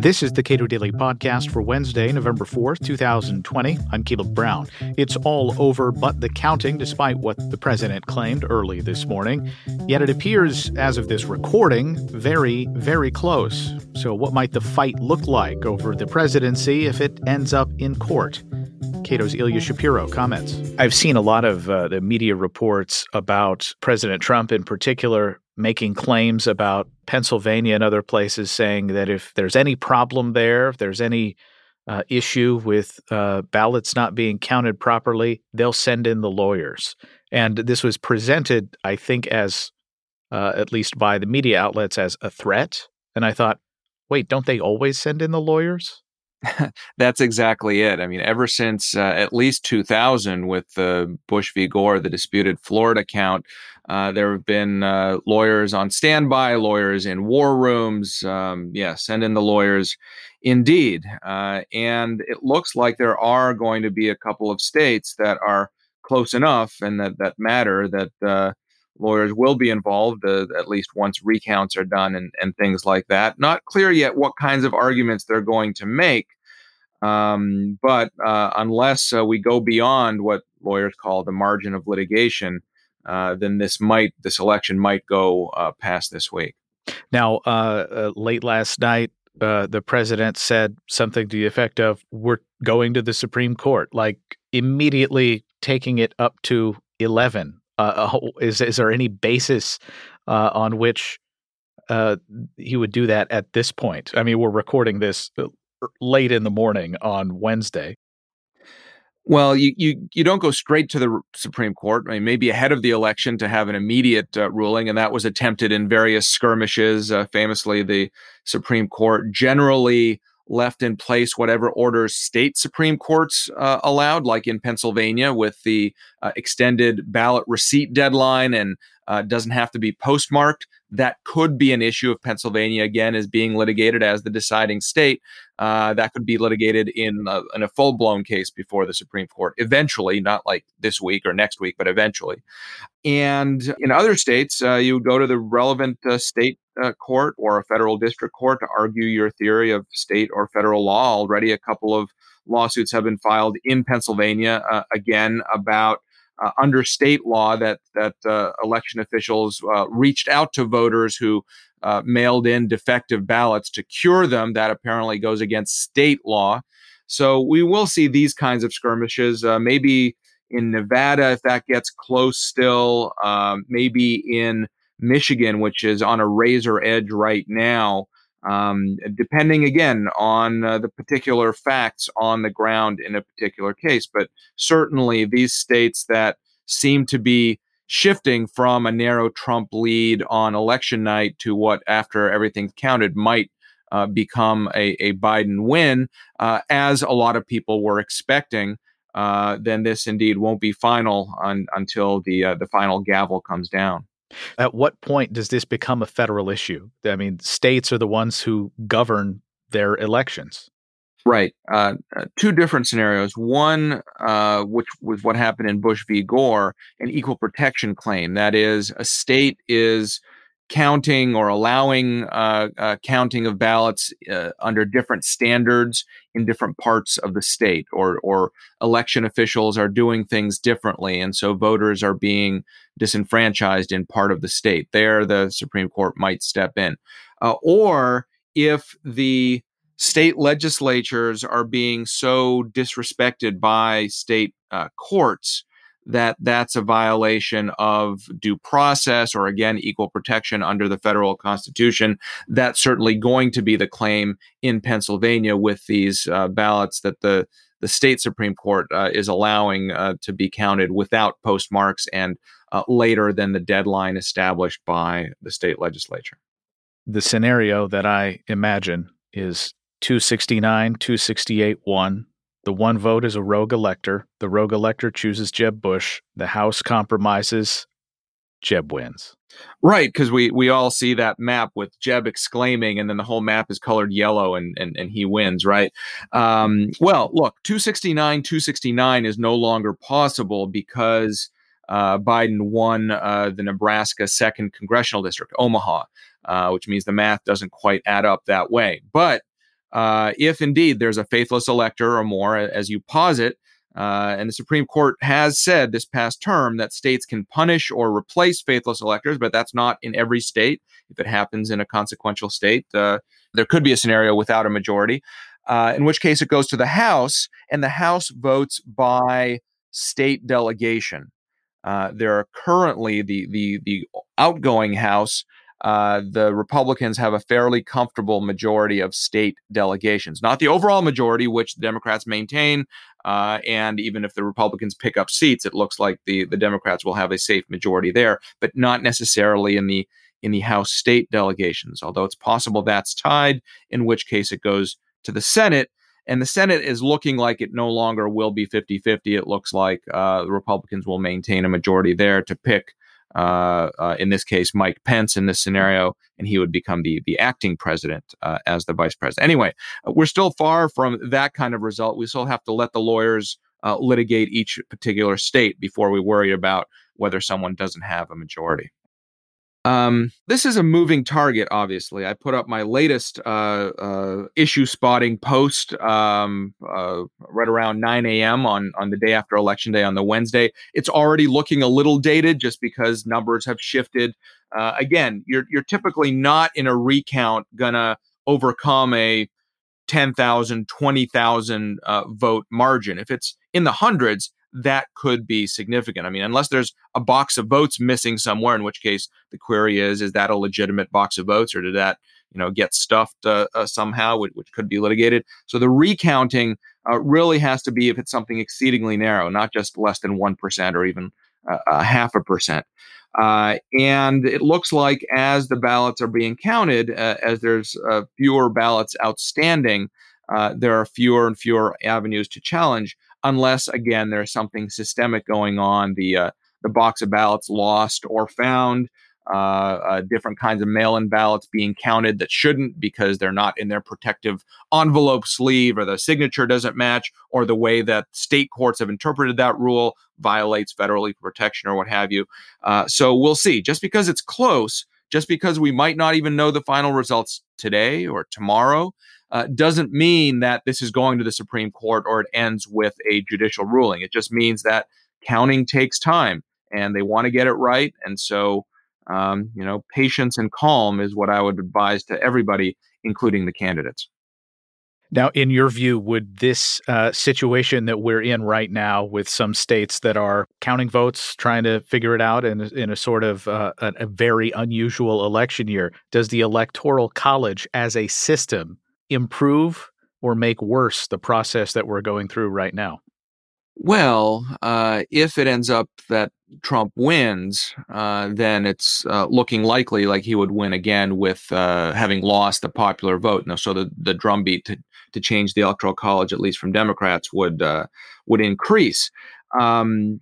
This is the Cato Daily Podcast for Wednesday, November 4th, 2020. I'm Caleb Brown. It's all over but the counting, despite what the president claimed early this morning. Yet it appears, as of this recording, very, very close. So, what might the fight look like over the presidency if it ends up in court? Cato's Ilya Shapiro comments. I've seen a lot of uh, the media reports about President Trump in particular making claims about Pennsylvania and other places, saying that if there's any problem there, if there's any uh, issue with uh, ballots not being counted properly, they'll send in the lawyers. And this was presented, I think, as uh, at least by the media outlets, as a threat. And I thought, wait, don't they always send in the lawyers? That's exactly it. I mean, ever since uh, at least 2000, with the Bush v. Gore, the disputed Florida count, uh, there have been uh, lawyers on standby, lawyers in war rooms. Um, yeah, send in the lawyers, indeed. Uh, and it looks like there are going to be a couple of states that are close enough and that that matter that uh, lawyers will be involved uh, at least once recounts are done and, and things like that. Not clear yet what kinds of arguments they're going to make. Um, but uh, unless uh, we go beyond what lawyers call the margin of litigation, uh, then this might this election might go uh, past this week. Now, uh, late last night, the president said something to the effect of, "We're going to the Supreme Court," like immediately taking it up to eleven uh, is is there any basis uh, on which uh, he would do that at this point? I mean, we're recording this uh, late in the morning on Wednesday. Well, you, you you don't go straight to the Supreme Court. I mean, maybe ahead of the election to have an immediate uh, ruling, and that was attempted in various skirmishes. Uh, famously, the Supreme Court generally left in place whatever orders state Supreme Courts uh, allowed, like in Pennsylvania with the uh, extended ballot receipt deadline and uh, doesn't have to be postmarked. That could be an issue if Pennsylvania, again, is being litigated as the deciding state. Uh, that could be litigated in a, in a full blown case before the Supreme Court eventually, not like this week or next week, but eventually. And in other states, uh, you would go to the relevant uh, state uh, court or a federal district court to argue your theory of state or federal law. Already, a couple of lawsuits have been filed in Pennsylvania uh, again about uh, under state law that that uh, election officials uh, reached out to voters who uh, mailed in defective ballots to cure them. That apparently goes against state law. So we will see these kinds of skirmishes. Uh, maybe in Nevada, if that gets close still. Um, maybe in Michigan, which is on a razor edge right now. Um, depending again on uh, the particular facts on the ground in a particular case. But certainly, these states that seem to be shifting from a narrow Trump lead on election night to what, after everything's counted, might uh, become a, a, Biden win, uh, as a lot of people were expecting. Uh, then this indeed won't be final on, until the uh, the final gavel comes down. At what point does this become a federal issue? I mean, states are the ones who govern their elections. Right. Uh, uh, two different scenarios. One, uh, which was what happened in Bush v. Gore, an equal protection claim. That is, a state is counting or allowing uh, uh, counting of ballots uh, under different standards in different parts of the state, or or election officials are doing things differently, and so voters are being disenfranchised in part of the state. There, the Supreme Court might step in, uh, or if the state legislatures are being so disrespected by state uh, courts that that's a violation of due process or again equal protection under the federal constitution that's certainly going to be the claim in pennsylvania with these uh, ballots that the the state supreme court uh, is allowing uh, to be counted without postmarks and uh, later than the deadline established by the state legislature. The scenario that i imagine is 269 268 1 the one vote is a rogue elector. The rogue elector chooses Jeb Bush. The House compromises. Jeb wins. Right, because we we all see that map with Jeb exclaiming, and then the whole map is colored yellow, and and, and he wins. Right. Um, well, look, 269, 269 is no longer possible because uh, Biden won uh, the Nebraska second congressional district, Omaha. uh, which means the math doesn't quite add up that way. But uh, if indeed there's a faithless elector or more, as you posit, uh, and the Supreme Court has said this past term that states can punish or replace faithless electors, but that's not in every state. If it happens in a consequential state, uh, there could be a scenario without a majority, uh, in which case it goes to the House, and the House votes by state delegation. Uh, there are currently the the the outgoing House uh, the Republicans have a fairly comfortable majority of state delegations, not the overall majority, which the Democrats maintain. Uh, and even if the Republicans pick up seats, it looks like the, the Democrats will have a safe majority there, but not necessarily in the in the House state delegations. Although it's possible that's tied, in which case it goes to the Senate. And the Senate is looking like it no longer will be 50 50. It looks like uh, the Republicans will maintain a majority there to pick uh, uh, in this case, Mike Pence in this scenario, and he would become the the acting president uh, as the vice president. Anyway, uh, we're still far from that kind of result. We still have to let the lawyers uh, litigate each particular state before we worry about whether someone doesn't have a majority. Um, this is a moving target, obviously. I put up my latest uh, uh, issue spotting post um, uh, right around 9 a.m. on on the day after election day on the Wednesday. It's already looking a little dated just because numbers have shifted. Uh, again, you're you're typically not in a recount gonna overcome a 10,000, 20,000 uh, vote margin. If it's in the hundreds, that could be significant. I mean, unless there's a box of votes missing somewhere, in which case the query is: is that a legitimate box of votes, or did that you know get stuffed uh, uh, somehow, which, which, could be litigated? So the recounting uh, really has to be if it's something exceedingly narrow, not just less than one percent or even uh, a half a percent. Uh, and it looks like as the ballots are being counted, uh, as there's fewer ballots outstanding, there are fewer and fewer avenues to challenge unless again there's something systemic going on. The uh, the box of ballots lost or found. Uh, uh, different kinds of mail-in ballots being counted that shouldn't because they're not in their protective envelope sleeve or the signature doesn't match or the way that state courts have interpreted that rule violates federal equal protection or what have you uh, so we'll see just because it's close just because we might not even know the final results today or tomorrow uh, doesn't mean that this is going to the Supreme Court or it ends with a judicial ruling. It just means that counting takes time and they want to get it right. And so, um, you know, patience and calm is what I would advise to everybody, including the candidates. Now, in your view, would this uh, situation that we're in right now, with some states that are counting votes, trying to figure it out in, in a sort of uh, a, a very unusual election year, does the Electoral College as a system improve or make worse the process that we're going through right now? Well, uh, if it ends up that Trump wins, uh, then it's uh, looking likely like he would win again with uh, having lost the popular vote. Now, so the, the drumbeat to, to change the electoral college, at least from Democrats, would uh, would increase. Um,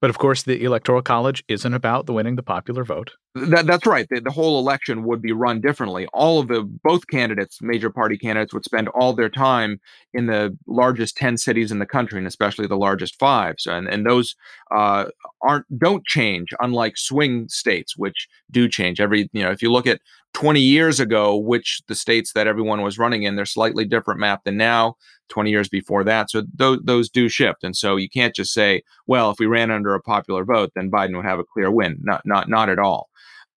but of course, the Electoral College isn't about the winning the popular vote. That, that's right. The, the, whole election would be run differently. All of the both candidates, major party candidates, would spend all their time in the largest ten cities in the country, and especially the largest five. So, and, and those uh, aren't don't change, unlike swing states, which do change every. You know, if you look at 20 years ago, which the states that everyone was running in, they're slightly different map than now. 20 years before that. So those, those do shift. And so you can't just say, well, if we ran under a popular vote, then Biden would have a clear win. Not, not, not at all.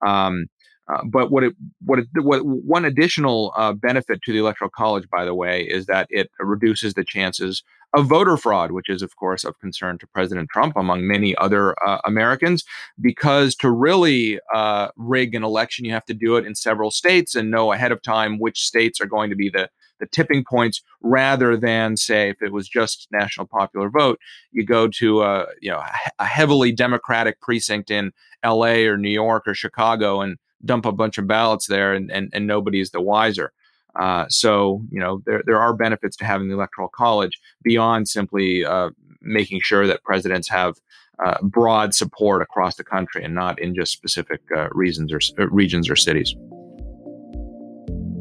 Um, uh, but what it, what it, what one additional uh, benefit to the electoral college, by the way, is that it reduces the chances of voter fraud, which is, of course, of concern to President Trump among many other uh, Americans. Because to really uh, rig an election, you have to do it in several states and know ahead of time which states are going to be the the tipping points rather than say if it was just national popular vote you go to a you know a heavily democratic precinct in LA or New York or Chicago and dump a bunch of ballots there and and, and nobody's the wiser uh, so you know there there are benefits to having the electoral college beyond simply uh, making sure that presidents have uh, broad support across the country and not in just specific uh, reasons or uh, regions or cities.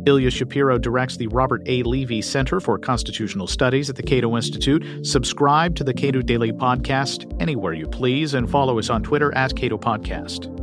Ilya Shapiro directs the Robert A. Levy Center for Constitutional Studies at the Cato Institute. Subscribe to the Cato Daily Podcast anywhere you please and follow us on Twitter at Cato Podcast.